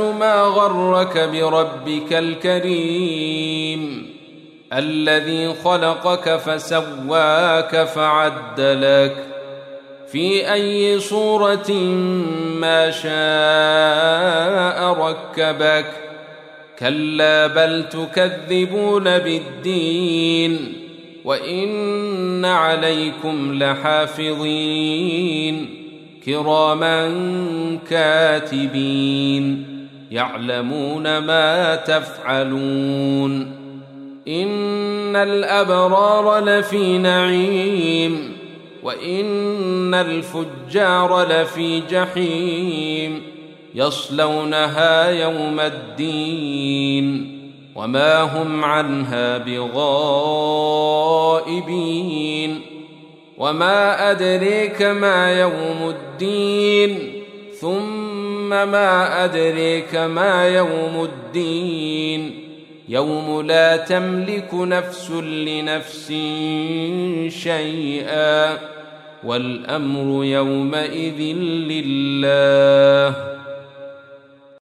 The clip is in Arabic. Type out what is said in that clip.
ما غرك بربك الكريم الذي خلقك فسواك فعدلك في أي صورة ما شاء ركبك كلا بل تكذبون بالدين وإن عليكم لحافظين كراما كاتبين يعلمون ما تفعلون إن الأبرار لفي نعيم وإن الفجار لفي جحيم يصلونها يوم الدين وما هم عنها بغائبين وما ادريك ما يوم الدين ثم ما ادريك ما يوم الدين يوم لا تملك نفس لنفس شيئا والامر يومئذ لله